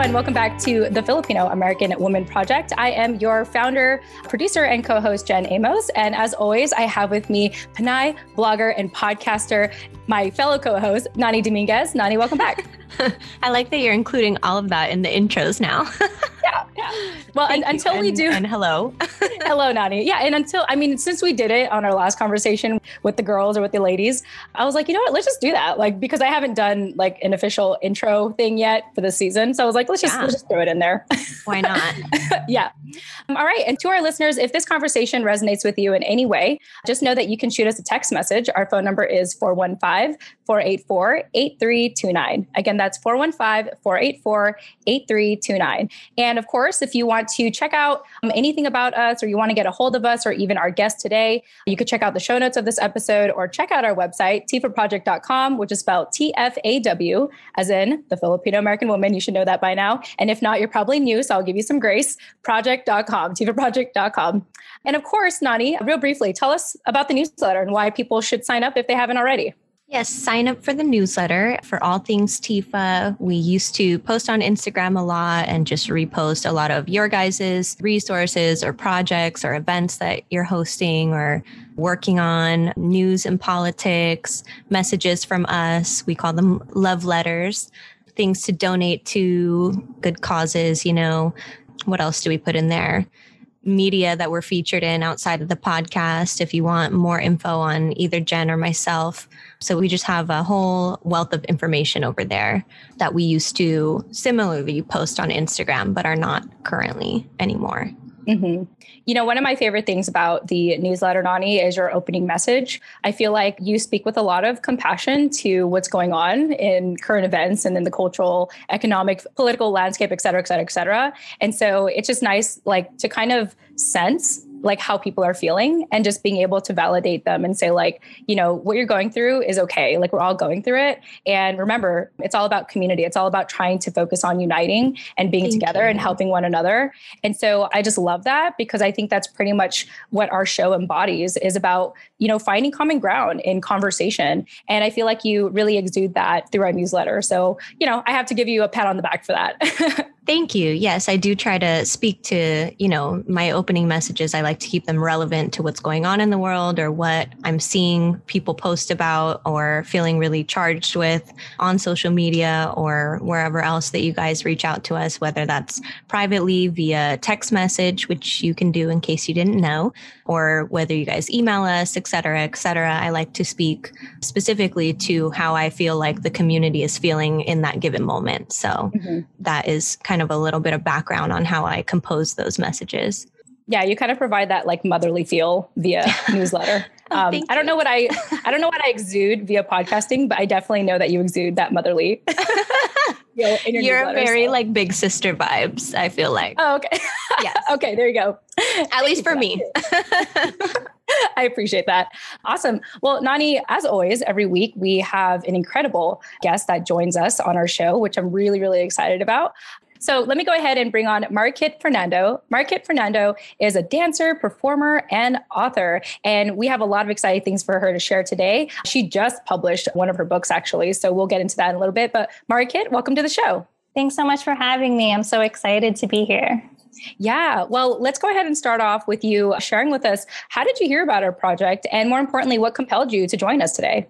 everyone. Welcome back to the Filipino American Woman Project. I am your founder, producer, and co host, Jen Amos. And as always, I have with me Pinay, blogger, and podcaster, my fellow co host, Nani Dominguez. Nani, welcome back. I like that you're including all of that in the intros now. yeah, yeah. Well, and, until and, we do. And hello. hello, Nani. Yeah. And until, I mean, since we did it on our last conversation with the girls or with the ladies, I was like, you know what? Let's just do that. Like, because I haven't done like an official intro thing yet for the season. So I was like, let's just, yeah. let's just throw it in there. Why not? yeah. Um, all right. And to our listeners, if this conversation resonates with you in any way, just know that you can shoot us a text message. Our phone number is 415 484 8329. Again, that's 415 484 8329. And of course, if you want to check out um, anything about us or you want to get a hold of us or even our guest today, you could check out the show notes of this episode or check out our website, tfawproject.com, which is spelled T F A W, as in the Filipino American woman. You should know that by now. And if not, you're probably new, so I'll give you some grace. Project.com, tfawproject.com. And of course, Nani, real briefly, tell us about the newsletter and why people should sign up if they haven't already. Yes, sign up for the newsletter for all things TIFA. We used to post on Instagram a lot and just repost a lot of your guys's resources or projects or events that you're hosting or working on, news and politics, messages from us. We call them love letters, things to donate to good causes, you know. What else do we put in there? Media that we're featured in outside of the podcast if you want more info on either Jen or myself. So we just have a whole wealth of information over there that we used to similarly post on Instagram, but are not currently anymore. Mm-hmm. You know, one of my favorite things about the newsletter, Nani, is your opening message. I feel like you speak with a lot of compassion to what's going on in current events and in the cultural, economic, political landscape, et cetera, et cetera, et cetera. And so it's just nice, like, to kind of sense like how people are feeling and just being able to validate them and say like you know what you're going through is okay. Like we're all going through it. And remember it's all about community. It's all about trying to focus on uniting and being Thank together you. and helping one another. And so i just love that because i think that's pretty much what our show embodies is about you know finding common ground in conversation. And i feel like you really exude that through our newsletter. So you know i have to give you a pat on the back for that Thank you. Yes, I do try to speak to, you know, my opening messages. I like to keep them relevant to what's going on in the world or what I'm seeing people post about or feeling really charged with on social media or wherever else that you guys reach out to us, whether that's privately via text message, which you can do in case you didn't know, or whether you guys email us, et cetera, et cetera. I like to speak specifically to how I feel like the community is feeling in that given moment. So mm-hmm. that is kind kind of a little bit of background on how I compose those messages. Yeah, you kind of provide that like motherly feel via newsletter. oh, um, I don't know what I I don't know what I exude via podcasting, but I definitely know that you exude that motherly. you You're very so. like big sister vibes. I feel like. Oh, okay. Yeah. okay, there you go. At least for me. I appreciate that. Awesome. Well, Nani, as always, every week we have an incredible guest that joins us on our show, which I'm really, really excited about. So let me go ahead and bring on Marikit Fernando. Marikit Fernando is a dancer, performer, and author. And we have a lot of exciting things for her to share today. She just published one of her books, actually. So we'll get into that in a little bit. But Marikit, welcome to the show. Thanks so much for having me. I'm so excited to be here. Yeah. Well, let's go ahead and start off with you sharing with us how did you hear about our project? And more importantly, what compelled you to join us today?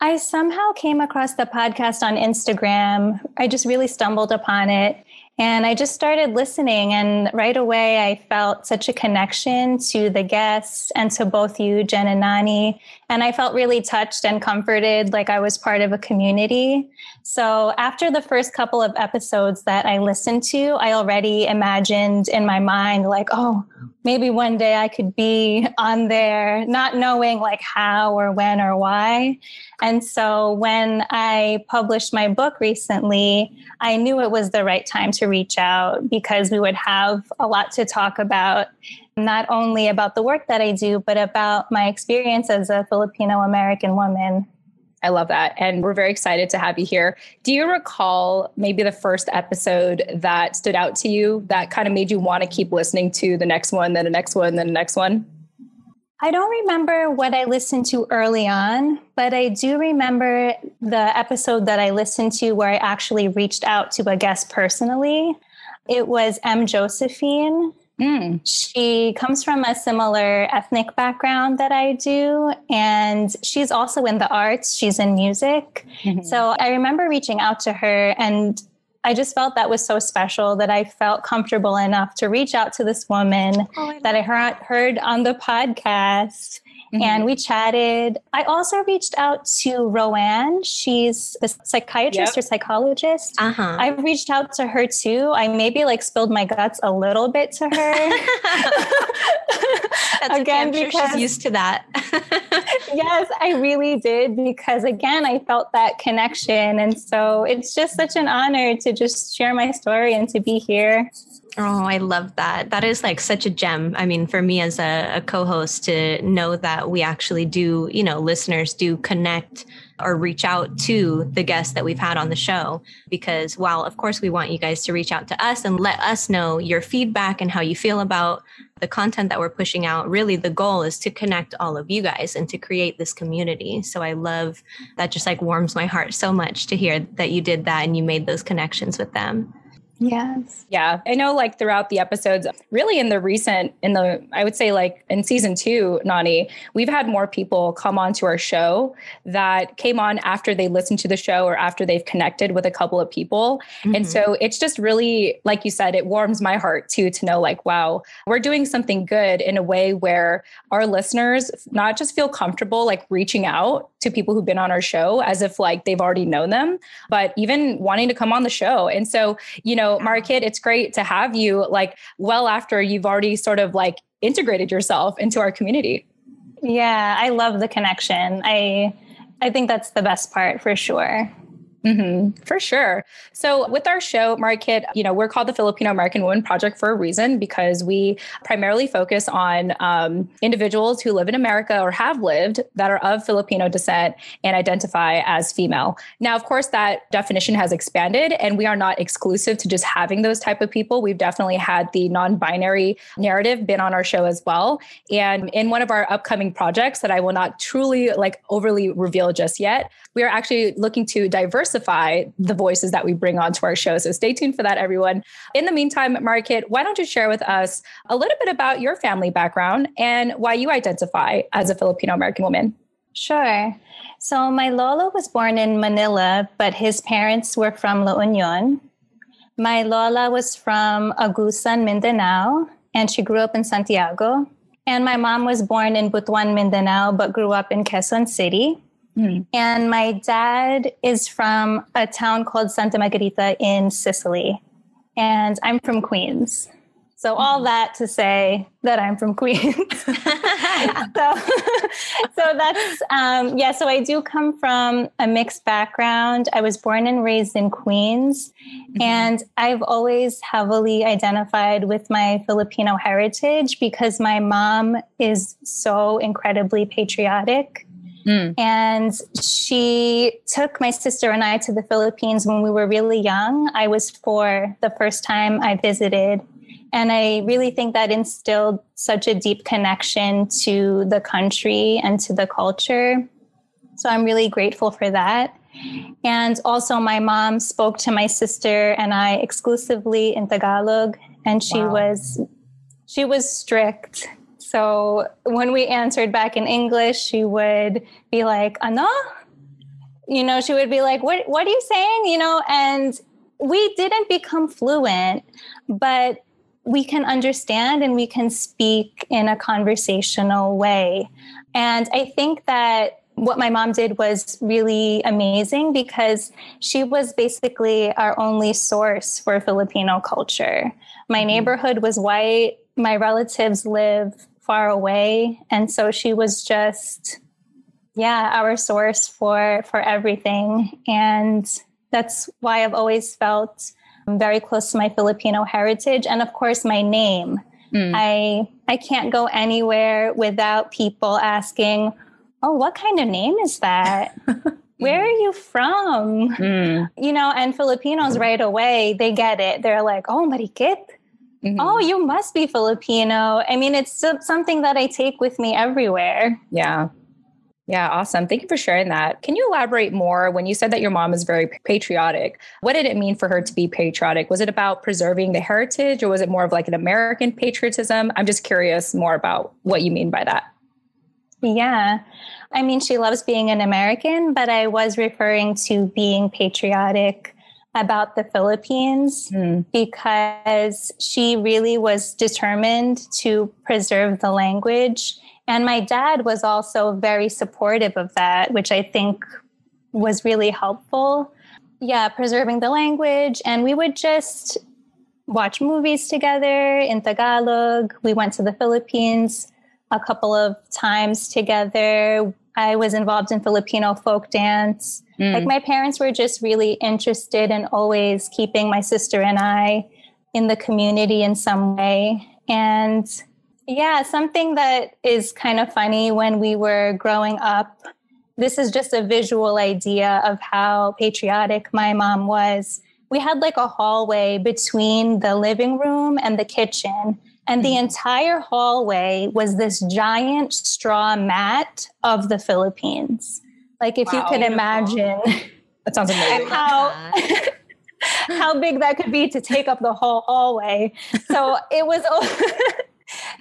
I somehow came across the podcast on Instagram. I just really stumbled upon it. And I just started listening, and right away I felt such a connection to the guests and to both you, Jen and Nani. And I felt really touched and comforted, like I was part of a community. So after the first couple of episodes that I listened to, I already imagined in my mind, like, oh, maybe one day I could be on there, not knowing like how or when or why. And so when I published my book recently, I knew it was the right time to reach out because we would have a lot to talk about, not only about the work that I do, but about my experience as a Filipino American woman. I love that. And we're very excited to have you here. Do you recall maybe the first episode that stood out to you that kind of made you want to keep listening to the next one, then the next one, then the next one? I don't remember what I listened to early on, but I do remember the episode that I listened to where I actually reached out to a guest personally. It was M. Josephine. Mm. She comes from a similar ethnic background that I do, and she's also in the arts. She's in music. Mm-hmm. So I remember reaching out to her, and I just felt that was so special that I felt comfortable enough to reach out to this woman oh, that I heard, heard on the podcast Mm-hmm. And we chatted. I also reached out to Roanne. She's a psychiatrist yep. or psychologist. Uh-huh. I reached out to her too. I maybe like spilled my guts a little bit to her. again, okay, because she's used to that. yes, I really did because again, I felt that connection. And so it's just such an honor to just share my story and to be here. Oh, I love that. That is like such a gem. I mean, for me as a, a co host to know that we actually do, you know, listeners do connect or reach out to the guests that we've had on the show. Because while, of course, we want you guys to reach out to us and let us know your feedback and how you feel about the content that we're pushing out, really the goal is to connect all of you guys and to create this community. So I love that, just like warms my heart so much to hear that you did that and you made those connections with them. Yes. Yeah. I know like throughout the episodes, really in the recent, in the, I would say like in season two, Nani, we've had more people come onto our show that came on after they listened to the show or after they've connected with a couple of people. Mm-hmm. And so it's just really, like you said, it warms my heart too to know like, wow, we're doing something good in a way where our listeners not just feel comfortable like reaching out to people who've been on our show as if like they've already known them, but even wanting to come on the show. And so, you know, Marikit, it's great to have you like well after you've already sort of like integrated yourself into our community. Yeah, I love the connection. I I think that's the best part for sure. Mm-hmm, for sure. So with our show, Marikit, you know, we're called the Filipino American Women Project for a reason because we primarily focus on um, individuals who live in America or have lived that are of Filipino descent and identify as female. Now, of course, that definition has expanded, and we are not exclusive to just having those type of people. We've definitely had the non-binary narrative been on our show as well. And in one of our upcoming projects that I will not truly like overly reveal just yet, we are actually looking to diversify the voices that we bring onto our show. So stay tuned for that, everyone. In the meantime, Marikit, why don't you share with us a little bit about your family background and why you identify as a Filipino American woman? Sure. So my Lolo was born in Manila, but his parents were from La Union. My Lola was from Agusan, Mindanao, and she grew up in Santiago. And my mom was born in Butuan, Mindanao, but grew up in Quezon City. Mm. And my dad is from a town called Santa Margherita in Sicily. And I'm from Queens. So all mm-hmm. that to say that I'm from Queens. so, so that's um, yeah. So I do come from a mixed background. I was born and raised in Queens, mm-hmm. and I've always heavily identified with my Filipino heritage because my mom is so incredibly patriotic. Mm. And she took my sister and I to the Philippines when we were really young. I was four the first time I visited. And I really think that instilled such a deep connection to the country and to the culture. So I'm really grateful for that. And also, my mom spoke to my sister and I exclusively in Tagalog, and she wow. was she was strict so when we answered back in English, she would be like, "Ano?" You know, she would be like, "What? What are you saying?" You know, and we didn't become fluent, but we can understand and we can speak in a conversational way. And I think that what my mom did was really amazing because she was basically our only source for Filipino culture. My mm-hmm. neighborhood was white. My relatives live far away. And so she was just yeah our source for for everything. And that's why i've always felt very close to my filipino heritage and of course my name. Mm. i i can't go anywhere without people asking oh what kind of name is that? Where are you from? Mm. you know and filipinos right away they get it. They're like oh marikit mm-hmm. oh, you must be Filipino. I mean, it's something that I take with me everywhere. Yeah. Yeah, awesome. Thank you for sharing that. Can you elaborate more when you said that your mom is very patriotic? What did it mean for her to be patriotic? Was it about preserving the heritage or was it more of like an American patriotism? I'm just curious more about what you mean by that. Yeah. I mean, she loves being an American, but I was referring to being patriotic about the Philippines mm. because she really was determined to preserve the language. And my dad was also very supportive of that, which I think was really helpful. Yeah, preserving the language. And we would just watch movies together in Tagalog. We went to the Philippines a couple of times together. I was involved in Filipino folk dance. Mm. Like my parents were just really interested in always keeping my sister and I in the community in some way. And yeah, something that is kind of funny when we were growing up, this is just a visual idea of how patriotic my mom was. We had like a hallway between the living room and the kitchen. And the mm-hmm. entire hallway was this giant straw mat of the Philippines. Like if wow, you could imagine that sounds amazing. How how big that could be to take up the whole hallway. So it was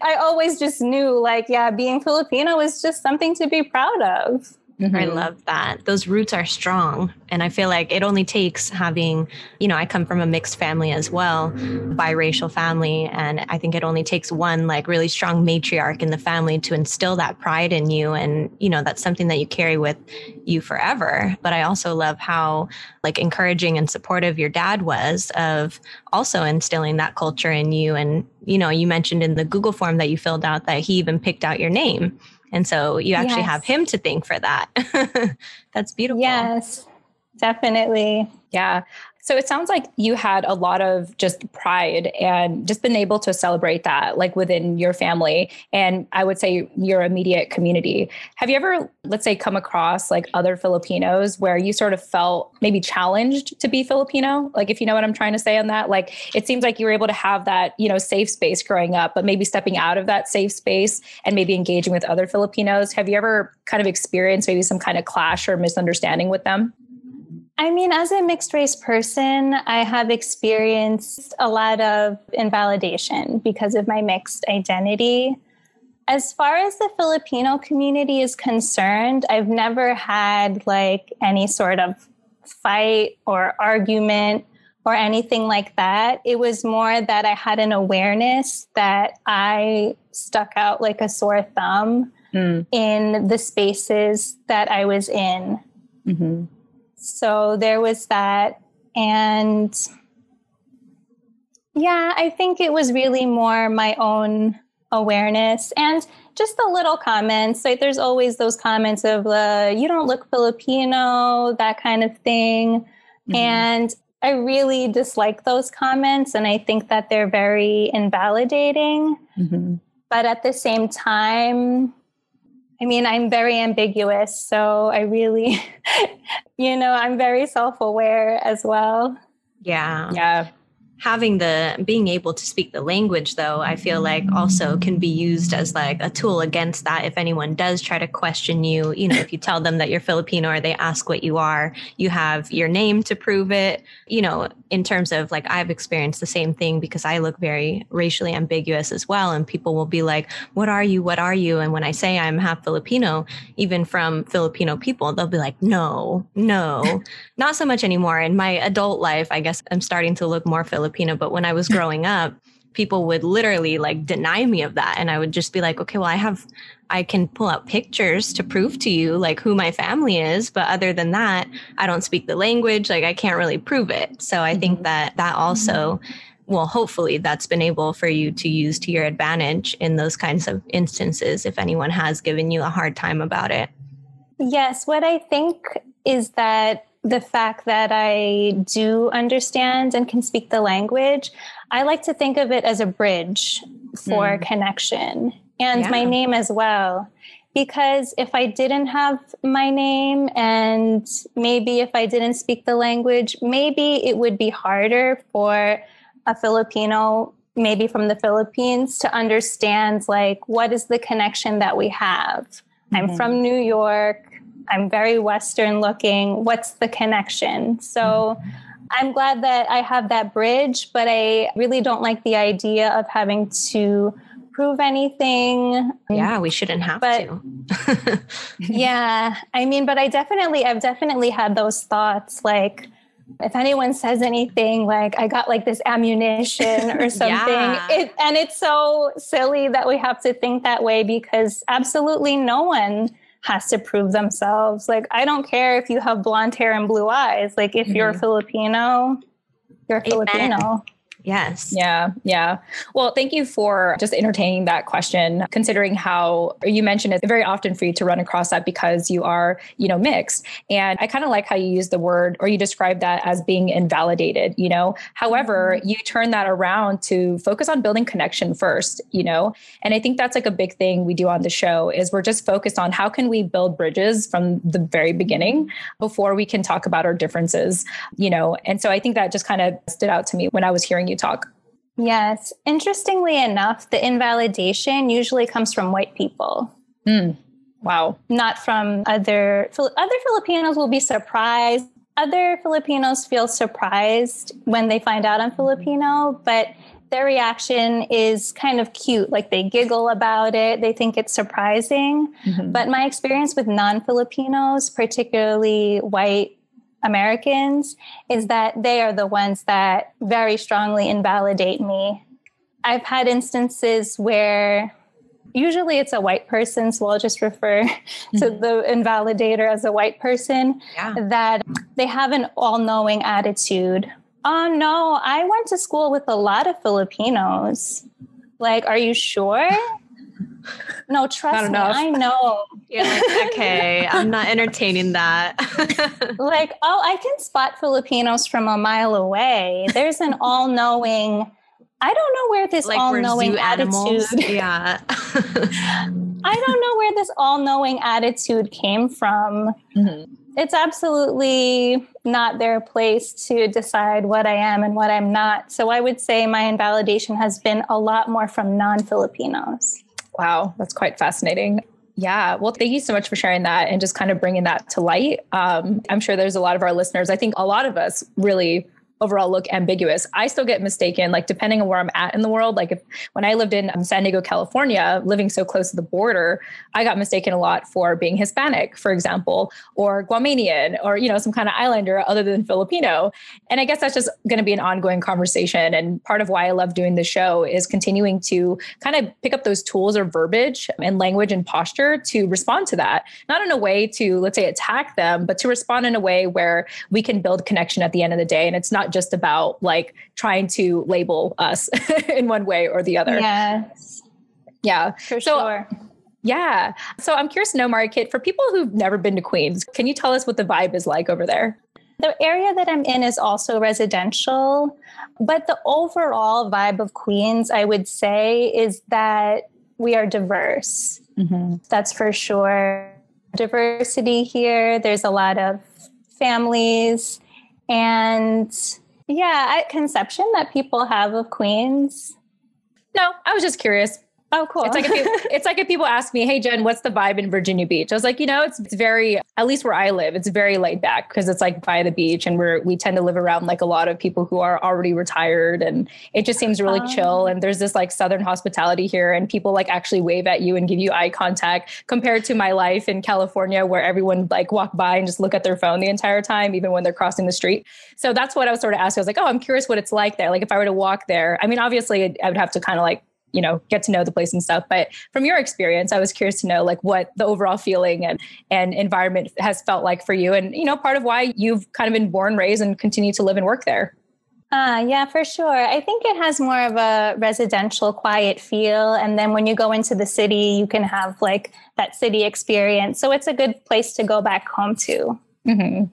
I always just knew like yeah, being Filipino was just something to be proud of. Mm-hmm. I love that. Those roots are strong. And I feel like it only takes having, you know, I come from a mixed family as well, biracial family. And I think it only takes one like really strong matriarch in the family to instill that pride in you. And, you know, that's something that you carry with you forever. But I also love how like encouraging and supportive your dad was of also instilling that culture in you. And, you know, you mentioned in the Google form that you filled out that he even picked out your name. And so you actually yes. have him to thank for that. That's beautiful. Yes, definitely. Yeah. So it sounds like you had a lot of just pride and just been able to celebrate that, like within your family and I would say your immediate community. Have you ever, let's say, come across like other Filipinos where you sort of felt maybe challenged to be Filipino? Like, if you know what I'm trying to say on that, like it seems like you were able to have that, you know, safe space growing up, but maybe stepping out of that safe space and maybe engaging with other Filipinos. Have you ever kind of experienced maybe some kind of clash or misunderstanding with them? I mean, as a mixed race person, I have experienced a lot of invalidation because of my mixed identity. As far as the Filipino community is concerned, I've never had like any sort of fight or argument or anything like that. It was more that I had an awareness that I stuck out like a sore thumb mm. in the spaces that I was in. Mm-hmm. So there was that. And yeah, I think it was really more my own awareness and just the little comments. Like there's always those comments of, uh, you don't look Filipino, that kind of thing. Mm-hmm. And I really dislike those comments. And I think that they're very invalidating. Mm-hmm. But at the same time, I mean, I'm very ambiguous. So I really, you know, I'm very self aware as well. Yeah. Yeah having the being able to speak the language though i feel like also can be used as like a tool against that. If anyone does try to question you you know if you tell them that you're filipino or they ask what you are you have your name to prove it. You know in terms of like i've experienced the same thing because i look very racially ambiguous as well and people will be like what are you? What are you? And when i say i'm half filipino even from filipino people they'll be like no no. Not so much anymore. In my adult life i guess i'm starting to look more filipino Filipino, but when I was growing up, people would literally like deny me of that. And I would just be like, okay, well, I have, I can pull out pictures to prove to you like who my family is. But other than that, I don't speak the language. Like I can't really prove it. So I mm-hmm. think that that also, well, hopefully that's been able for you to use to your advantage in those kinds of instances if anyone has given you a hard time about it. Yes. What I think is that the fact that I do understand and can speak the language, I like to think of it as a bridge for mm. connection and yeah. my name as well. Because if I didn't have my name and maybe if I didn't speak the language, maybe it would be harder for a Filipino maybe from the Philippines to understand like what is the connection that we have. Mm-hmm. I'm from New York. I'm very Western looking. What's the connection? So. I'm glad that I have that bridge, but I really don't like the idea of having to prove anything. Yeah, we shouldn't have but, to. yeah. I mean, but I definitely, I've definitely had those thoughts like, if anyone says anything like I got like this ammunition or something, yeah. it, and it's so silly that we have to think that way because absolutely no one has to prove themselves. Like I don't care if you have blonde hair and blue eyes. Like if mm-hmm. you're Filipino, you're Amen. Filipino. Yes. Yeah. Yeah. Well, thank you for just entertaining that question, considering how you mentioned it's very often for you to run across that because you are, you know, mixed. And I kind of like how you use the word or you describe that as being invalidated, you know. However, mm-hmm. you turn that around to focus on building connection first, you know. And I think that's like a big thing we do on the show is we're just focused on how can we build bridges from the very beginning before we can talk about our differences, you know. And so I think that just kind of stood out to me when I was hearing you talk. Yes. Interestingly enough, the invalidation usually comes from white people. Mm. Wow. Not from other other Filipinos will be surprised. Other Filipinos feel surprised when they find out I'm Filipino, but their reaction is kind of cute. Like they giggle about it, they think it's surprising. Mm-hmm. But my experience with non Filipinos, particularly white Americans is that they are the ones that very strongly invalidate me. I've had instances where usually it's a white person, so I'll just refer mm-hmm. to the invalidator as a white person, yeah. that they have an all knowing attitude. Oh, no, I went to school with a lot of Filipinos. Like, are you sure? No, trust me, I know. You're like, okay, I'm not entertaining that. like, oh, I can spot Filipinos from a mile away. There's an all knowing, I don't know where this like all knowing attitude. Yeah. I don't know where this all knowing attitude came from. Mm-hmm. It's absolutely not their place to decide what I am and what I'm not. So I would say my invalidation has been a lot more from non Filipinos. Wow, that's quite fascinating. Yeah. Well, thank you so much for sharing that and just kind of bringing that to light. Um, I'm sure there's a lot of our listeners, I think a lot of us really overall look ambiguous. I still get mistaken, like depending on where I'm at in the world. Like if when I lived in um, San Diego, California, living so close to the border, I got mistaken a lot for being Hispanic, for example, or Guamanian, or you know some kind of islander other than Filipino. And I guess that's just going to be an ongoing conversation. And part of why I love doing the show is continuing to kind of pick up those tools or verbiage and language and posture to respond to that, not in a way to let's say attack them, but to respond in a way where we can build connection at the end of the day. And it's not not just about like trying to label us in one way or the other. Yes. Yeah. For so, sure. Yeah. So I'm curious to know, Marikit, for people who've never been to Queens, can you tell us what the vibe is like over there? The area that I'm in is also residential, but the overall vibe of Queens, I would say, is that we are diverse. Mm-hmm. That's for sure. Diversity here. There's a lot of families and yeah, conception that people have of queens. No, I was just curious. Oh, cool. It's like, if it's like if people ask me, "Hey, Jen, what's the vibe in Virginia Beach?" I was like, you know, it's, it's very, at least where I live, it's very laid back because it's like by the beach, and we're we tend to live around like a lot of people who are already retired, and it just seems really um, chill. And there's this like southern hospitality here, and people like actually wave at you and give you eye contact. Compared to my life in California, where everyone like walk by and just look at their phone the entire time, even when they're crossing the street. So that's what I was sort of asking. I was like, oh, I'm curious what it's like there. Like if I were to walk there, I mean, obviously I would have to kind of like you know get to know the place and stuff but from your experience i was curious to know like what the overall feeling and and environment has felt like for you and you know part of why you've kind of been born raised and continue to live and work there uh, yeah, for sure. I think it has more of a residential, quiet feel. And then when you go into the city, you can have like that city experience. So it's a good place to go back home to. Mm-hmm.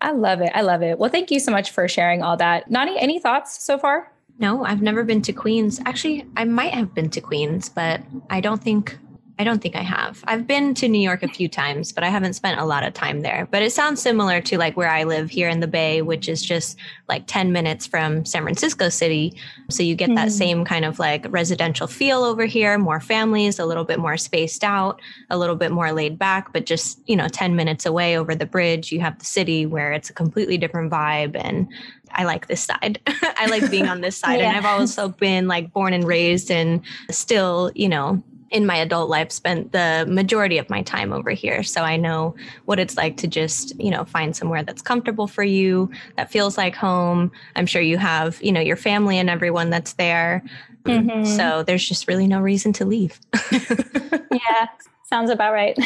I love it. I love it. Well, thank you so much for sharing all that. Nani, any thoughts so far? No, I've never been to Queens. Actually, I might have been to Queens, but I don't think I don't think I have. I've been to New York a few times, but I haven't spent a lot of time there. But it sounds similar to like where I live here in the Bay, which is just like 10 minutes from San Francisco City. So you get mm-hmm. that same kind of like residential feel over here, more families, a little bit more spaced out, a little bit more laid back, but just, you know, 10 minutes away over the bridge, you have the city where it's a completely different vibe and I like this side. I like being on this side. yeah. And I've also been like born and raised and still, you know, in my adult life spent the majority of my time over here so i know what it's like to just you know find somewhere that's comfortable for you that feels like home i'm sure you have you know your family and everyone that's there mm-hmm. so there's just really no reason to leave yeah sounds about right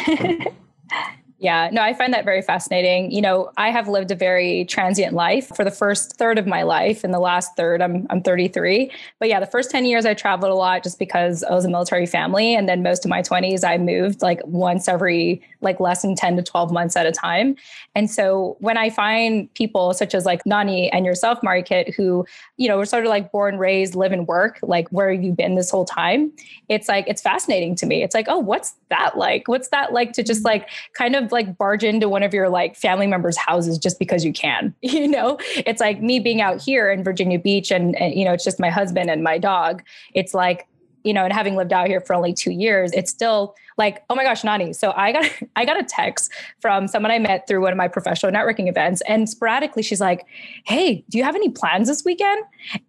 Yeah, no, I find that very fascinating. You know, I have lived a very transient life for the first third of my life. In the last third, I'm I'm 33. But yeah, the first 10 years I traveled a lot just because I was a military family. And then most of my 20s, I moved like once every like less than 10 to 12 months at a time. And so when I find people such as like Nani and yourself, Marikit, who, you know, were sort of like born, raised, live and work, like where have you been this whole time? It's like, it's fascinating to me. It's like, oh, what's that like? What's that like to just mm-hmm. like kind of like barge into one of your like family members' houses just because you can. You know, it's like me being out here in Virginia Beach and, and you know, it's just my husband and my dog. It's like, you know, and having lived out here for only two years, it's still like, oh my gosh, Nani. So I got I got a text from someone I met through one of my professional networking events. And sporadically she's like, Hey, do you have any plans this weekend?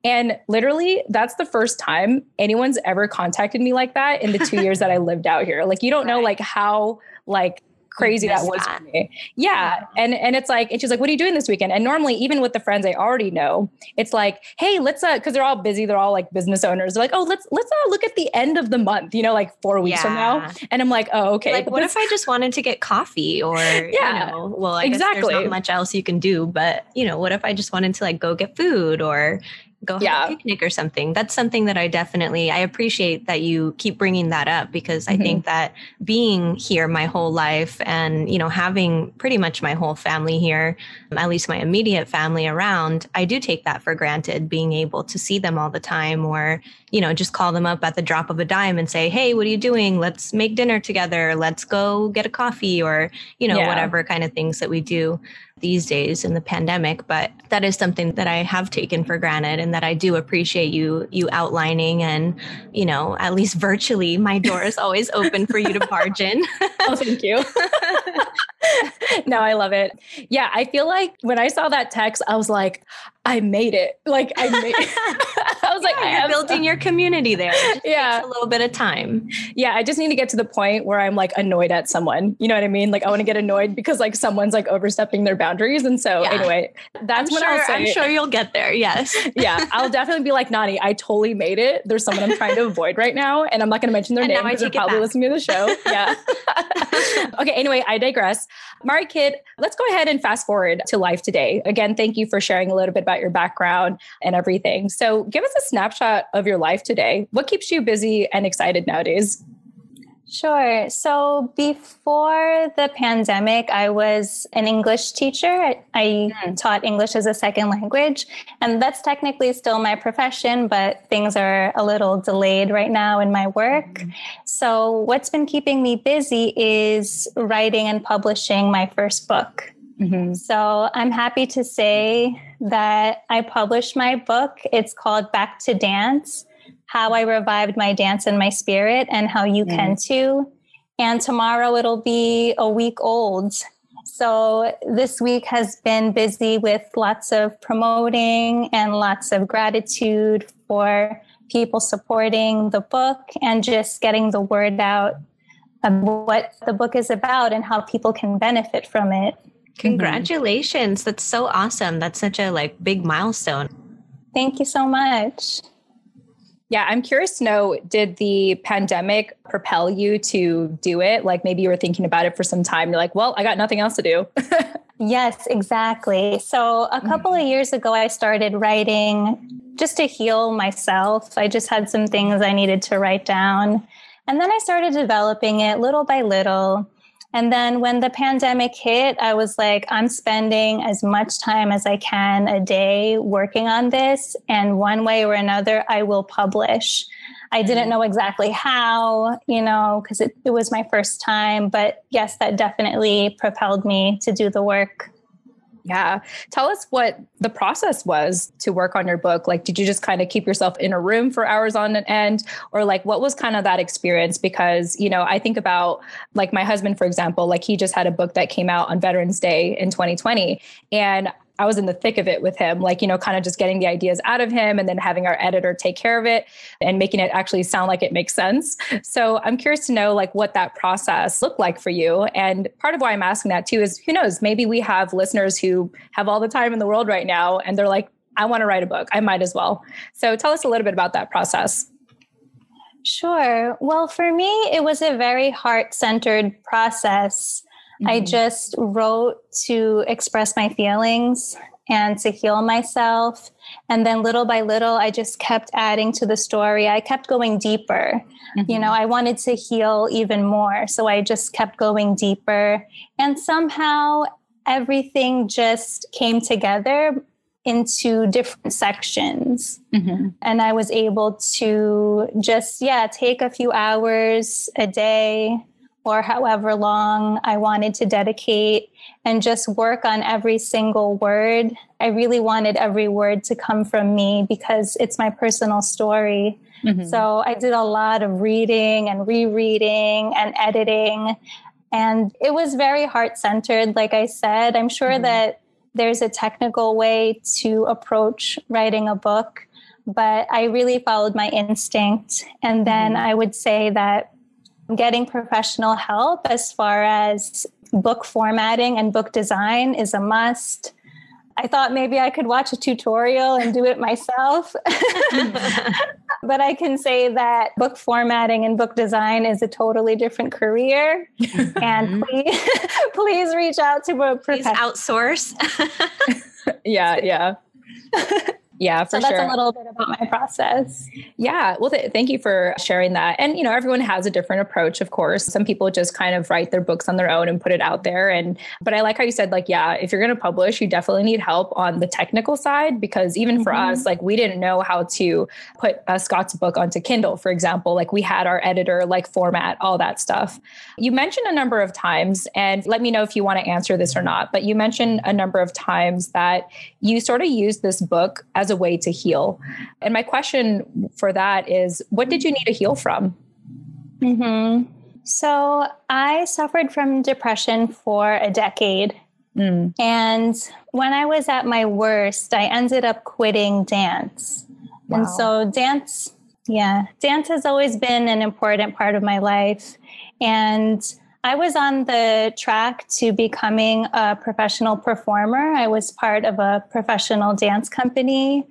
And literally, that's the first time anyone's ever contacted me like that in the two years that I lived out here. Like you don't know like how like crazy that was that. for me. Yeah. And and it's like, and she's like, what are you doing this weekend? And normally, even with the friends I already know, it's like, hey, let's uh, because they're all busy, they're all like business owners. They're like, oh, let's let's uh, look at the end of the month, you know, like four weeks yeah. from now. And I'm like, oh, okay. Like, what if I just wanted to get coffee or yeah, you know, well, I exactly. there's not much else you can do, but you know, what if I just wanted to like go get food or go have yeah. a picnic or something. That's something that I definitely I appreciate that you keep bringing that up because mm-hmm. I think that being here my whole life and you know having pretty much my whole family here, at least my immediate family around, I do take that for granted being able to see them all the time or you know just call them up at the drop of a dime and say, "Hey, what are you doing? Let's make dinner together. Let's go get a coffee or you know yeah. whatever kind of things that we do." These days in the pandemic but that is something that i have taken for granted and that i do appreciate you you outlining and you know at least virtually my door is always open for you to barge in. Oh thank you. No i love it. Yeah i feel like when i saw that text i was like I made it. Like I made Was like, you're building your community there. yeah. a little bit of time. Yeah. I just need to get to the point where I'm like annoyed at someone. You know what I mean? Like I want to get annoyed because like someone's like overstepping their boundaries. And so yeah. anyway, that's I'm when sure, I'll say I'm sure you'll get there. Yes. yeah. I'll definitely be like, Nani, I totally made it. There's someone I'm trying to avoid right now. And I'm not gonna mention their and name because they're probably listening to the show. Yeah. okay. Anyway, I digress. Marikit, let's go ahead and fast forward to life today. Again, thank you for sharing a little bit about your background and everything. So, give us a snapshot of your life today. What keeps you busy and excited nowadays? Sure. So before the pandemic, I was an English teacher. I mm. taught English as a second language, and that's technically still my profession, but things are a little delayed right now in my work. Mm. So, what's been keeping me busy is writing and publishing my first book. Mm-hmm. So, I'm happy to say that I published my book. It's called Back to Dance How I Revived My Dance and My Spirit, and How You mm-hmm. Can Too. And tomorrow it'll be a week old. So this week has been busy with lots of promoting and lots of gratitude for people supporting the book and just getting the word out of what the book is about and how people can benefit from it. Congratulations. Mm-hmm. That's so awesome. That's such a like big milestone. Thank you so much. Yeah, I'm curious to know did the pandemic propel you to do it? Like maybe you were thinking about it for some time. You're like, well, I got nothing else to do. yes, exactly. So a couple mm-hmm. of years ago, I started writing just to heal myself. I just had some things I needed to write down. And then I started developing it little by little. And then when the pandemic hit, I was like, I'm spending as much time as I can a day working on this. And one way or another, I will publish. I didn't mm. know exactly how, you know, because it, it was my first time. But yes, that definitely propelled me to do the work. Yeah. Tell us what the process was to work on your book. Like, did you just kind of keep yourself in a room for hours on end? Or, like, what was kind of that experience? Because, you know, I think about like my husband, for example, like he just had a book that came out on Veterans Day in 2020. And I was in the thick of it with him, like, you know, kind of just getting the ideas out of him and then having our editor take care of it and making it actually sound like it makes sense. So I'm curious to know, like, what that process looked like for you. And part of why I'm asking that too is who knows, maybe we have listeners who have all the time in the world right now and they're like, I want to write a book. I might as well. So tell us a little bit about that process. Sure. Well, for me, it was a very heart centered process. Mm-hmm. I just wrote to express my feelings and to heal myself. And then little by little, I just kept adding to the story. I kept going deeper. Mm-hmm. You know, I wanted to heal even more. So I just kept going deeper. And somehow everything just came together into different sections. Mm-hmm. And I was able to just, yeah, take a few hours a day or however long I wanted to dedicate and just work on every single word. I really wanted every word to come from me because it's my personal story. Mm-hmm. So I did a lot of reading and rereading and editing. And it was very heart centered, like I said. I'm sure mm-hmm. that there's a technical way to approach writing a book, but I really followed my instinct. And then mm-hmm. I would say that getting professional help as far as book formatting and book design is a must. I thought maybe I could watch a tutorial and do it myself. but I can say that book formatting and book design is a totally different career. and mm-hmm. please, please reach out to a professional. outsource. yeah, yeah. Yeah, for sure. so that's sure. a little bit about my process. Yeah. Well, th- thank you for sharing that. And, you know, everyone has a different approach, of course. Some people just kind of write their books on their own and put it out there. And, but I like how you said, like, yeah, if you're going to publish, you definitely need help on the technical side because even for mm-hmm. us, like, we didn't know how to put a Scott's book onto Kindle, for example. Like, we had our editor, like, format, all that stuff. You mentioned a number of times, and let me know if you want to answer this or not, but you mentioned a number of times that you sort of used this book as as a way to heal. And my question for that is what did you need to heal from? Mm-hmm. So I suffered from depression for a decade. Mm. And when I was at my worst, I ended up quitting dance. Wow. And so dance, yeah, dance has always been an important part of my life. And I was on the track to becoming a professional performer. I was part of a professional dance company,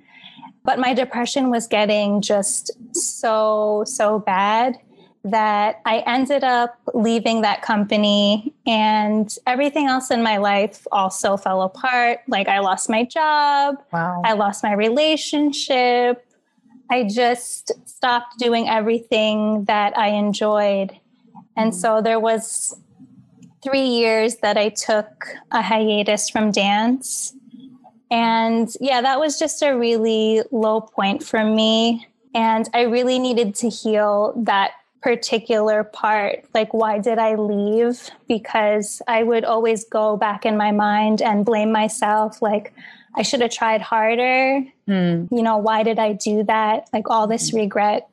but my depression was getting just so, so bad that I ended up leaving that company and everything else in my life also fell apart. Like I lost my job, wow. I lost my relationship. I just stopped doing everything that I enjoyed and mm-hmm. so there was three years that I took a hiatus from dance. And yeah, that was just a really low point for me. And I really needed to heal that particular part. Like, why did I leave? Because I would always go back in my mind and blame myself. Like, I should have tried harder. Mm. You know, why did I do that? Like, all this regret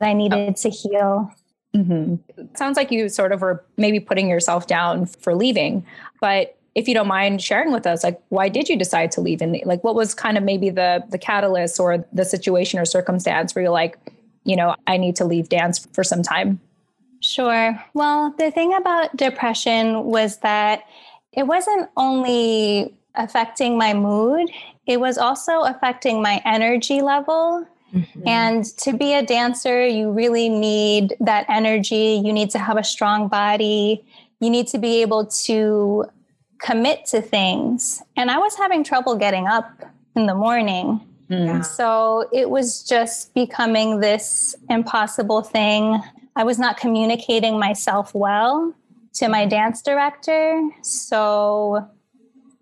that I needed to heal. Mm-hmm. Sounds like you sort of were maybe putting yourself down for leaving, but if you don't mind sharing with us, like why did you decide to leave? And like what was kind of maybe the the catalyst or the situation or circumstance where you're like, you know, I need to leave dance for some time? Sure. Well, the thing about depression was that it wasn't only affecting my mood, it was also affecting my energy level Mm-hmm. And to be a dancer, you really need that energy. You need to have a strong body. You need to be able to commit to things. And I was having trouble getting up in the morning. Mm. So it was just becoming this impossible thing. I was not communicating myself well to my dance director. So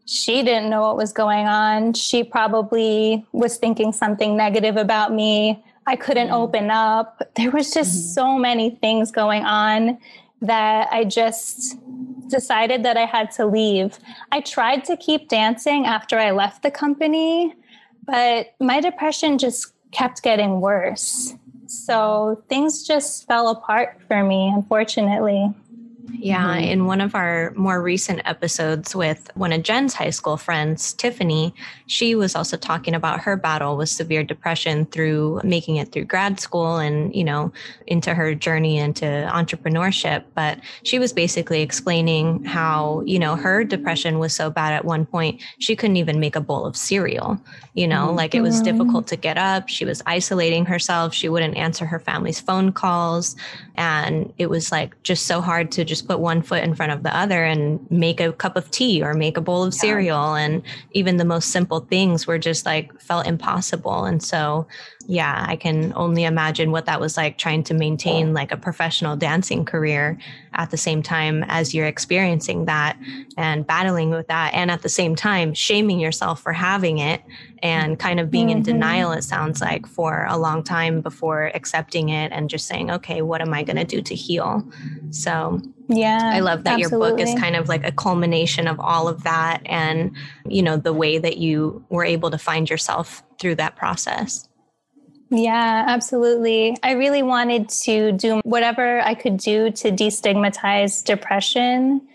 she didn't know what was going on. She probably was thinking something negative about me. I couldn't mm-hmm. open up. There was just mm-hmm. so many things going on that I just decided that I had to leave. I tried to keep dancing after I left the company, but my depression just kept getting worse. So things just fell apart for me, unfortunately. Yeah, mm-hmm. in one of our more recent episodes with one of Jen's high school friends, Tiffany, she was also talking about her battle with severe depression through making it through grad school and, you know, into her journey into entrepreneurship. But she was basically explaining how, you know, her depression was so bad at one point, she couldn't even make a bowl of cereal. You know, mm-hmm. like it was difficult to get up. She was isolating herself. She wouldn't answer her family's phone calls. And it was like just so hard to just put one foot in front of the other and make a cup of tea or make a bowl of yeah. cereal. And even the most simple things were just like felt impossible. And so, yeah, I can only imagine what that was like trying to maintain like a professional dancing career at the same time as you're experiencing that and battling with that. And at the same time, shaming yourself for having it and kind of being mm-hmm. in denial, it sounds like, for a long time before accepting it and just saying, okay, what am I going to do to heal? So, yeah. I love that absolutely. your book is kind of like a culmination of all of that and, you know, the way that you were able to find yourself through that process. Yeah, absolutely. I really wanted to do whatever I could do to destigmatize depression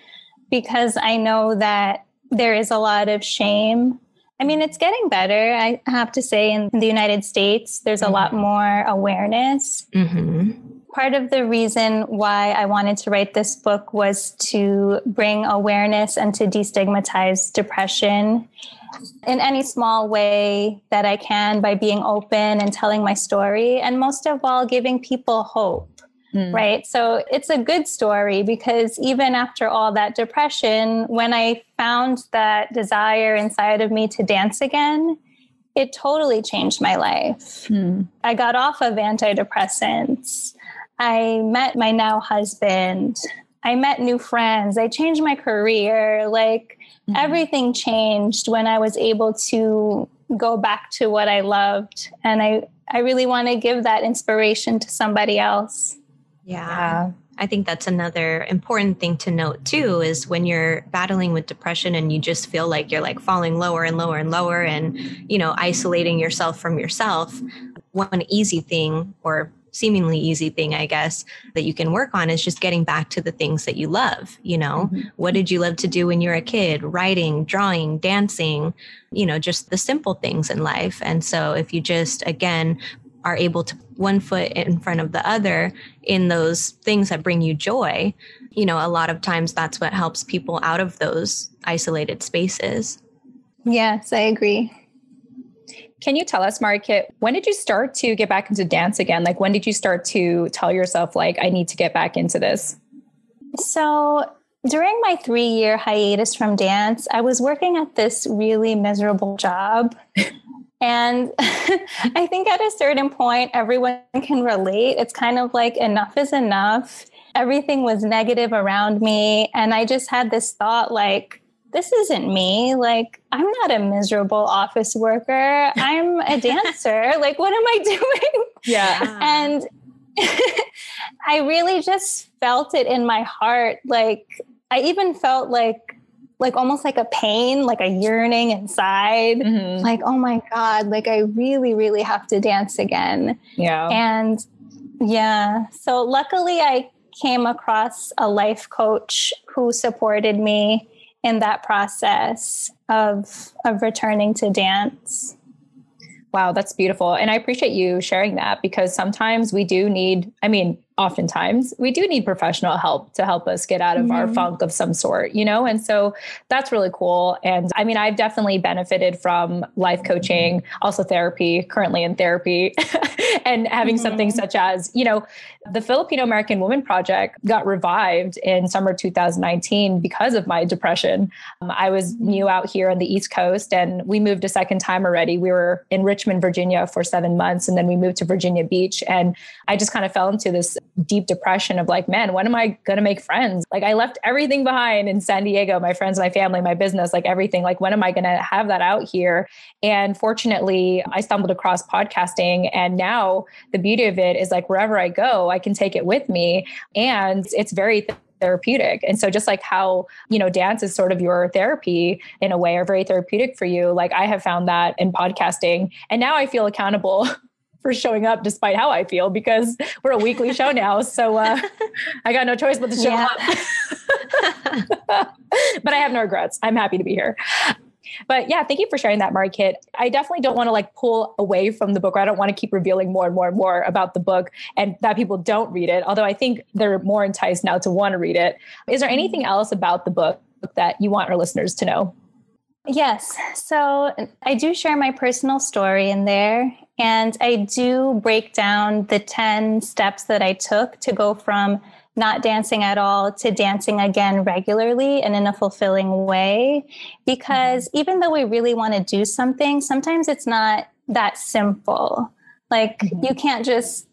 because I know that there is a lot of shame. I mean, it's getting better, I have to say, in the United States, there's a mm-hmm. lot more awareness. Mm-hmm. Part of the reason why I wanted to write this book was to bring awareness and to destigmatize depression in any small way that I can by being open and telling my story, and most of all, giving people hope. Mm. Right. So it's a good story because even after all that depression, when I found that desire inside of me to dance again, it totally changed my life. Mm. I got off of antidepressants. I met my now husband. I met new friends. I changed my career. Like, Mm-hmm. Everything changed when I was able to go back to what I loved. And I, I really want to give that inspiration to somebody else. Yeah. yeah. I think that's another important thing to note too is when you're battling with depression and you just feel like you're like falling lower and lower and lower and, you know, isolating yourself from yourself. One easy thing or seemingly easy thing, I guess, that you can work on is just getting back to the things that you love. You know, mm-hmm. what did you love to do when you were a kid? Writing, drawing, dancing, you know, just the simple things in life. And so if you just, again, are able to one foot in front of the other in those things that bring you joy, you know, a lot of times that's what helps people out of those isolated spaces. Yes, I agree. Can you tell us, Marikit, when did you start to get back into dance again? Like, when did you start to tell yourself, like, I need to get back into this? So, during my three year hiatus from dance, I was working at this really miserable job. and I think at a certain point, everyone can relate. It's kind of like enough is enough. Everything was negative around me. And I just had this thought like, this isn't me. Like, I'm not a miserable office worker. I'm a dancer. like, what am I doing? Yeah. and I really just felt it in my heart. Like, I even felt like, like almost like a pain, like a yearning inside. Mm-hmm. Like, oh my God, like I really, really have to dance again. Yeah. And yeah. So luckily I came across a life coach who supported me in that process of of returning to dance. Wow, that's beautiful. And I appreciate you sharing that because sometimes we do need, I mean, oftentimes we do need professional help to help us get out of mm-hmm. our funk of some sort, you know? And so that's really cool. And I mean, I've definitely benefited from life coaching, also therapy, currently in therapy, and having mm-hmm. something such as, you know, the Filipino American Woman Project got revived in summer 2019 because of my depression. Um, I was new out here on the East Coast and we moved a second time already. We were in Richmond, Virginia for seven months, and then we moved to Virginia Beach. And I just kind of fell into this deep depression of like, man, when am I going to make friends? Like, I left everything behind in San Diego my friends, my family, my business, like everything. Like, when am I going to have that out here? And fortunately, I stumbled across podcasting. And now the beauty of it is like, wherever I go, I can take it with me. And it's very, therapeutic. And so just like how, you know, dance is sort of your therapy in a way or very therapeutic for you, like I have found that in podcasting. And now I feel accountable for showing up despite how I feel because we're a weekly show now. So uh, I got no choice but to show yeah. up. but I have no regrets. I'm happy to be here. But yeah, thank you for sharing that, Marikit. I definitely don't want to like pull away from the book, or I don't want to keep revealing more and more and more about the book and that people don't read it. Although I think they're more enticed now to want to read it. Is there anything else about the book that you want our listeners to know? Yes. So I do share my personal story in there. And I do break down the 10 steps that I took to go from not dancing at all to dancing again regularly and in a fulfilling way. Because mm-hmm. even though we really want to do something, sometimes it's not that simple. Like mm-hmm. you can't just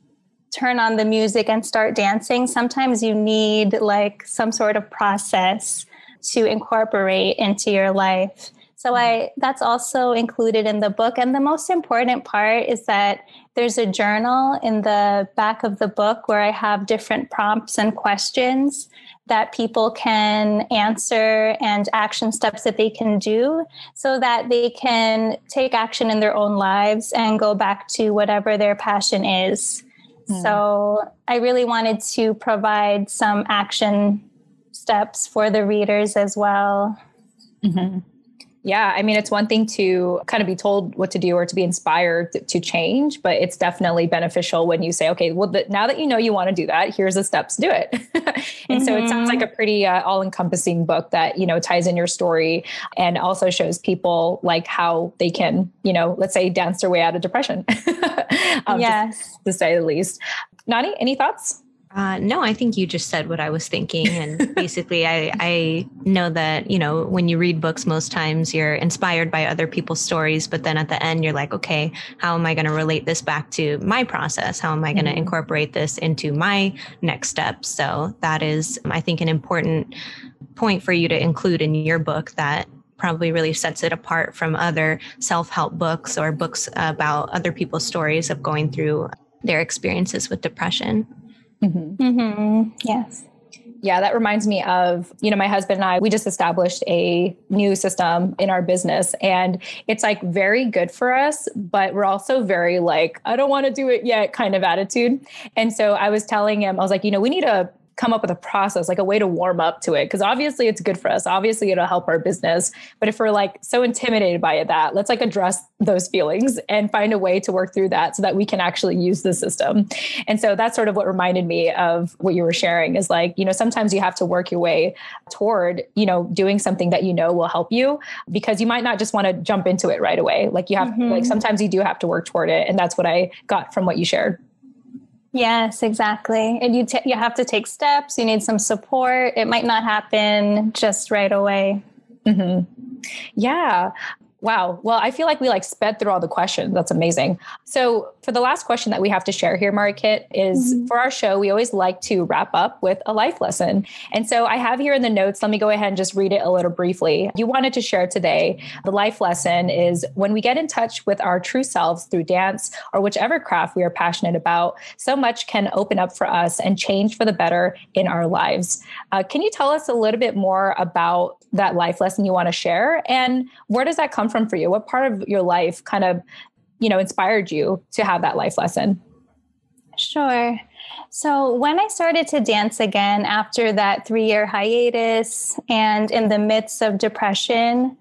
turn on the music and start dancing. Sometimes you need like some sort of process to incorporate into your life. So I that's also included in the book and the most important part is that there's a journal in the back of the book where I have different prompts and questions that people can answer and action steps that they can do so that they can take action in their own lives and go back to whatever their passion is. Mm. So I really wanted to provide some action steps for the readers as well. Mm-hmm. Yeah, I mean, it's one thing to kind of be told what to do or to be inspired to change, but it's definitely beneficial when you say, okay, well, the, now that you know you want to do that, here's the steps do it. and mm-hmm. so it sounds like mm-hmm. a pretty uh, all encompassing book that, you know, ties in your story and also shows people like how they can, you know, let's say dance their way out of depression. um, yes. To, to say the least. Nani, any thoughts? Uh, no, I think you just said what I was thinking. And basically, I, I know that, you know, when you read books, most times you're inspired by other people's stories. But then at the end, you're like, okay, how am I going to relate this back to my process? How am I going to mm-hmm. incorporate this into my next steps? So that is, I think, an important point for you to include in your book that probably really sets it apart from other self help books or books about other people's stories of going through their experiences with depression. Mm-hmm. Mm-hmm. Yes. Yeah, that reminds me of, you know, my husband and I, we just established a new system in our business and it's like very good for us, but we're also very like, I don't want to do it yet kind of attitude. And so I was telling him, I was like, you know, we need a come up with a process, like a way to warm up to it. Because obviously it's good for us. Obviously it'll help our business. But if we're like so intimidated by it, that let's like address those feelings and find a way to work through that so that we can actually use the system. And so that's sort of what reminded me of what you were sharing is like, you know, sometimes you have to work your way toward, you know, doing something that you know will help you because you might not just want to jump into it right away. Like you have, mm-hmm. like sometimes you do have to work toward it. And that's what I got from what you shared. Yes, exactly. And you t- you have to take steps. You need some support. It might not happen just right away. Mm-hmm. Yeah. Wow. Well, I feel like we like sped through all the questions. That's amazing. So, for the last question that we have to share here, Marikit, is mm-hmm. for our show, we always like to wrap up with a life lesson. And so, I have here in the notes, let me go ahead and just read it a little briefly. You wanted to share today the life lesson is when we get in touch with our true selves through dance or whichever craft we are passionate about, so much can open up for us and change for the better in our lives. Uh, can you tell us a little bit more about that life lesson you want to share and where does that come from for you what part of your life kind of you know inspired you to have that life lesson sure so when i started to dance again after that 3 year hiatus and in the midst of depression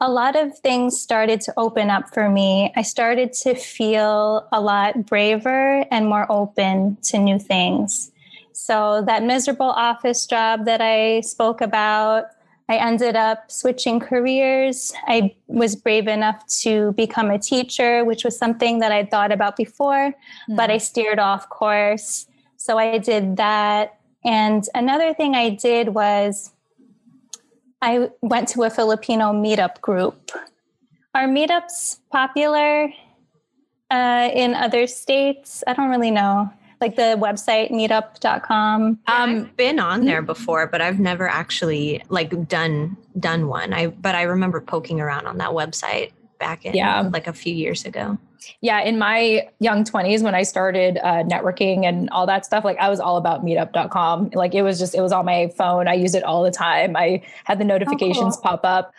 a lot of things started to open up for me. I started to feel a lot braver and more open to new things. So, that miserable office job that I spoke about, I ended up switching careers. I was brave enough to become a teacher, which was something that I'd thought about before, mm. but I steered off course. So I did that. And another thing I did was I went to a Filipino meetup group. Are meetups popular uh, in other states? I don't really know like the website meetup.com? Um, I've been on there before, but I've never actually like done done one. I but I remember poking around on that website back in yeah. like a few years ago yeah, in my young 20s when I started uh, networking and all that stuff, like I was all about meetup.com. Like it was just, it was on my phone. I used it all the time. I had the notifications oh, cool. pop up.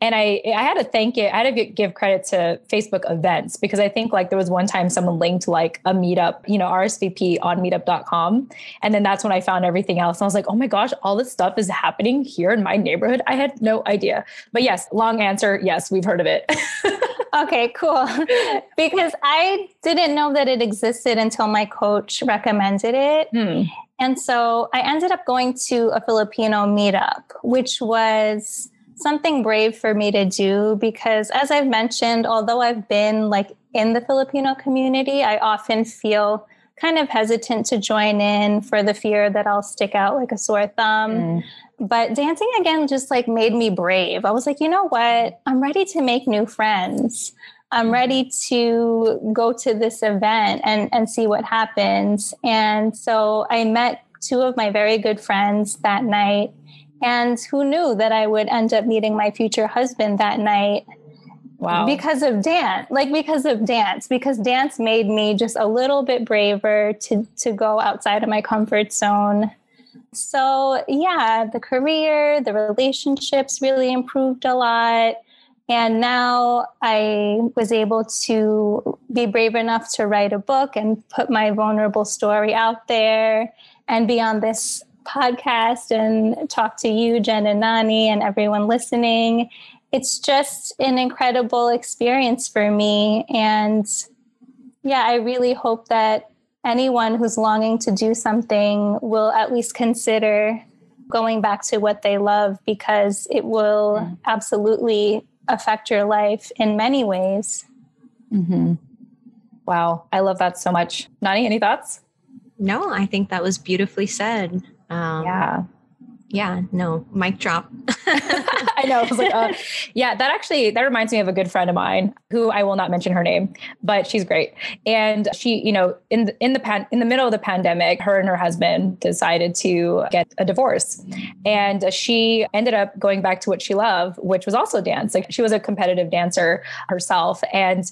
And I, I had to thank it. I had to give credit to Facebook events because I think like there was one time someone linked like a meetup, you know, RSVP on meetup.com. And then that's when I found everything else. And I was like, oh my gosh, all this stuff is happening here in my neighborhood. I had no idea. But yes, long answer. Yes, we've heard of it. okay, cool. because I didn't know that it existed until my coach recommended it. Hmm. And so I ended up going to a Filipino meetup, which was something brave for me to do because as I've mentioned, although I've been like in the Filipino community, I often feel kind of hesitant to join in for the fear that I'll stick out like a sore thumb. Mm. But dancing again just like made me brave. I was like, you know what? I'm ready to make new friends. I'm mm-hmm. ready to go to this event and, and see what happens. And so I met two of my very good friends that night. And who knew that I would end up meeting my future husband that night? Wow. Because of dance, like because of dance, because dance made me just a little bit braver to to go outside of my comfort zone. So, yeah, the career, the relationships really improved a lot. And now I was able to be brave enough to write a book and put my vulnerable story out there and be on this podcast and talk to you, Jen and Nani, and everyone listening. It's just an incredible experience for me. And yeah, I really hope that anyone who's longing to do something will at least consider going back to what they love because it will mm. absolutely affect your life in many ways. Mm-hmm. Wow, I love that so much. Nani, any thoughts? No, I think that was beautifully said. Um, yeah yeah, no, mic drop. I know. I was like, uh, yeah, that actually that reminds me of a good friend of mine who I will not mention her name, but she's great. And she, you know, in the, in the pan, in the middle of the pandemic, her and her husband decided to get a divorce, and she ended up going back to what she loved, which was also dance. Like she was a competitive dancer herself, and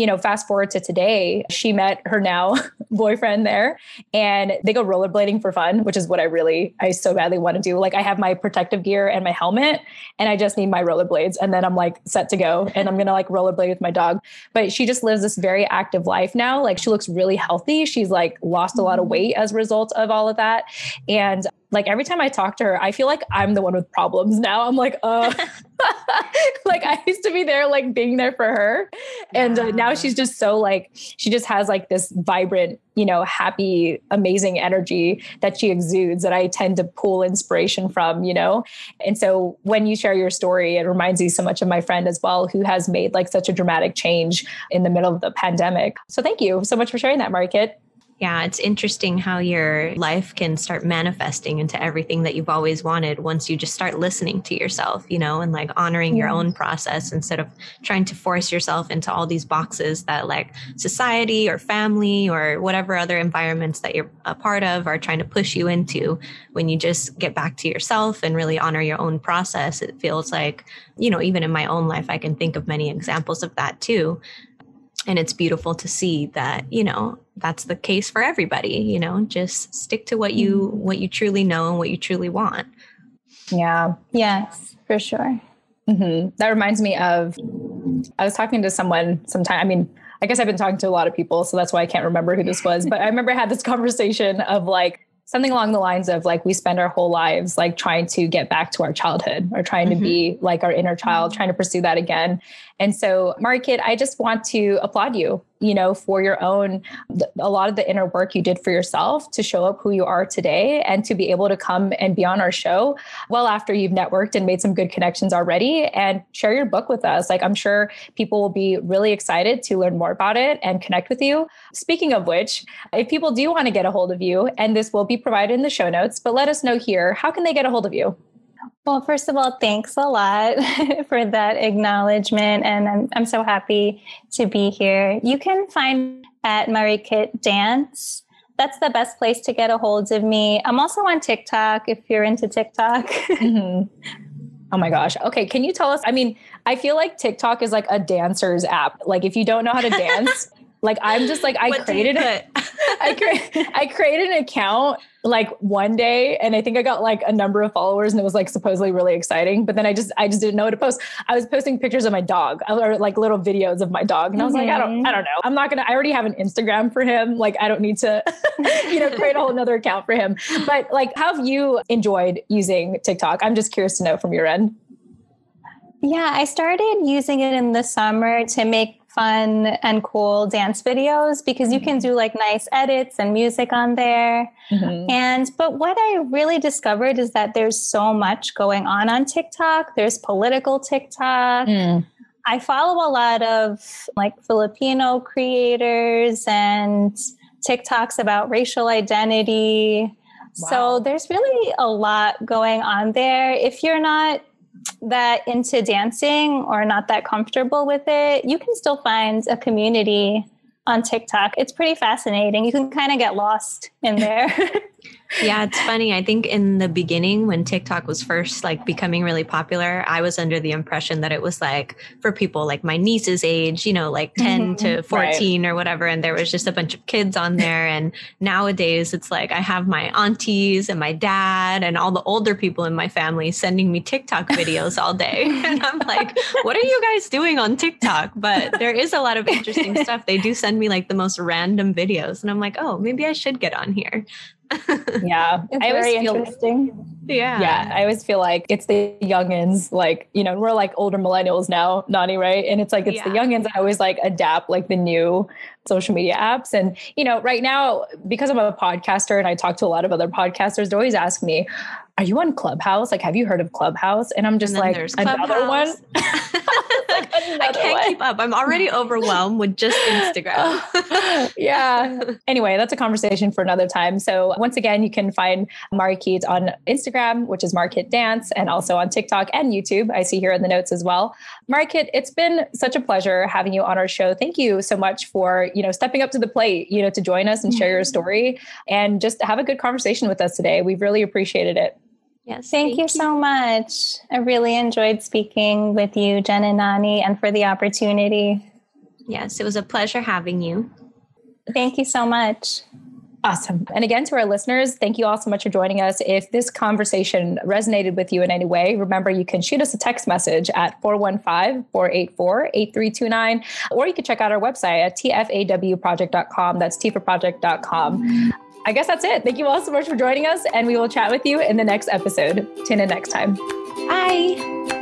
you know, fast forward to today, she met her now boyfriend there and they go rollerblading for fun, which is what I really, I so badly want to do. Like I have my protective gear and my helmet and I just need my rollerblades and then I'm like set to go and I'm going to like rollerblade with my dog. But she just lives this very active life now. Like she looks really healthy. She's like lost a lot of mm-hmm. weight as a result of all of that. And like every time I talk to her, I feel like I'm the one with problems now. I'm like, uh, like I used to be there, like being there for her. And uh, now she's just so like, she just has like this vibrant, you know, happy, amazing energy that she exudes that I tend to pull inspiration from, you know? And so when you share your story, it reminds me so much of my friend as well, who has made like such a dramatic change in the middle of the pandemic. So thank you so much for sharing that, Marikit. Yeah, it's interesting how your life can start manifesting into everything that you've always wanted once you just start listening to yourself, you know, and like honoring your own process instead of trying to force yourself into all these boxes that like society or family or whatever other environments that you're a part of are trying to push you into. When you just get back to yourself and really honor your own process, it feels like, you know, even in my own life, I can think of many examples of that too and it's beautiful to see that you know that's the case for everybody you know just stick to what you mm-hmm. what you truly know and what you truly want yeah yes for sure mm-hmm. that reminds me of i was talking to someone sometime i mean i guess i've been talking to a lot of people so that's why i can't remember who this was but i remember i had this conversation of like something along the lines of like we spend our whole lives like trying to get back to our childhood or trying mm-hmm. to be like our inner child trying to pursue that again and so Marikit, I just want to applaud you, you know, for your own, a lot of the inner work you did for yourself to show up who you are today and to be able to come and be on our show well after you've networked and made some good connections already and share your book with us. Like I'm sure people will be really excited to learn more about it and connect with you. Speaking of which, if people do want to get a hold of you, and this will be provided in the show notes, but let us know here, how can they get a hold of you? Well, first of all, thanks a lot for that acknowledgement. And I'm, I'm so happy to be here. You can find at Marikit Dance that's the best place to get a hold of me. I'm also on TikTok if you're into TikTok. mm-hmm. Oh my gosh. Okay. Can you tell us? I mean, I feel like TikTok is like a dancer's app. Like if you don't know how to dance, like I'm just like I what created it. I cre- I created an account like one day and I think I got like a number of followers and it was like supposedly really exciting. But then I just I just didn't know what to post. I was posting pictures of my dog or like little videos of my dog. And I was mm-hmm. like, I don't I don't know. I'm not gonna I already have an Instagram for him. Like I don't need to, you know, create a whole another account for him. But like how have you enjoyed using TikTok? I'm just curious to know from your end. Yeah, I started using it in the summer to make fun and cool dance videos because you can mm-hmm. do like nice edits and music on there. Mm-hmm. And but what I really discovered is that there's so much going on on TikTok. There's political TikTok. Mm. I follow a lot of like Filipino creators and TikToks about racial identity. Wow. So there's really a lot going on there. If you're not that into dancing or not that comfortable with it, you can still find a community on TikTok. It's pretty fascinating. You can kind of get lost in there. yeah, it's funny. I think in the beginning when TikTok was first like becoming really popular, I was under the impression that it was like for people like my niece's age, you know, like 10 mm-hmm. to 14 right. or whatever and there was just a bunch of kids on there and nowadays it's like I have my aunties and my dad and all the older people in my family sending me TikTok videos all day and I'm like, what are you guys doing on TikTok? But there is a lot of interesting stuff. They do send me like the most random videos and I'm like, "Oh, maybe I should get on here." Yeah, it's I very feel, interesting. Yeah, yeah. I always feel like it's the youngins, like you know, we're like older millennials now, Nani, right? And it's like it's yeah. the youngins that always like adapt like the new social media apps. And you know, right now because I'm a podcaster and I talk to a lot of other podcasters, they always ask me, "Are you on Clubhouse? Like, have you heard of Clubhouse?" And I'm just and like, another one. I can't one. keep up. I'm already overwhelmed with just Instagram. yeah. Anyway, that's a conversation for another time. So once again, you can find Marikit on Instagram, which is Marikit Dance, and also on TikTok and YouTube. I see here in the notes as well. Marikit, it's been such a pleasure having you on our show. Thank you so much for, you know, stepping up to the plate, you know, to join us and share your story and just have a good conversation with us today. We've really appreciated it. Yes. Thank, thank you, you, so much. I really enjoyed speaking with you, Jen and Nani, and for the opportunity. Yes, it was a pleasure having you. Thank you so much. Awesome. And again, to our listeners, thank you all so much for joining us. If this conversation resonated with you in any way, remember you can shoot us a text message at 415 484 8329, or you can check out our website at tfawproject.com. That's tfawproject.com. I guess that's it. Thank you all so much for joining us, and we will chat with you in the next episode. Tune in next time. Bye.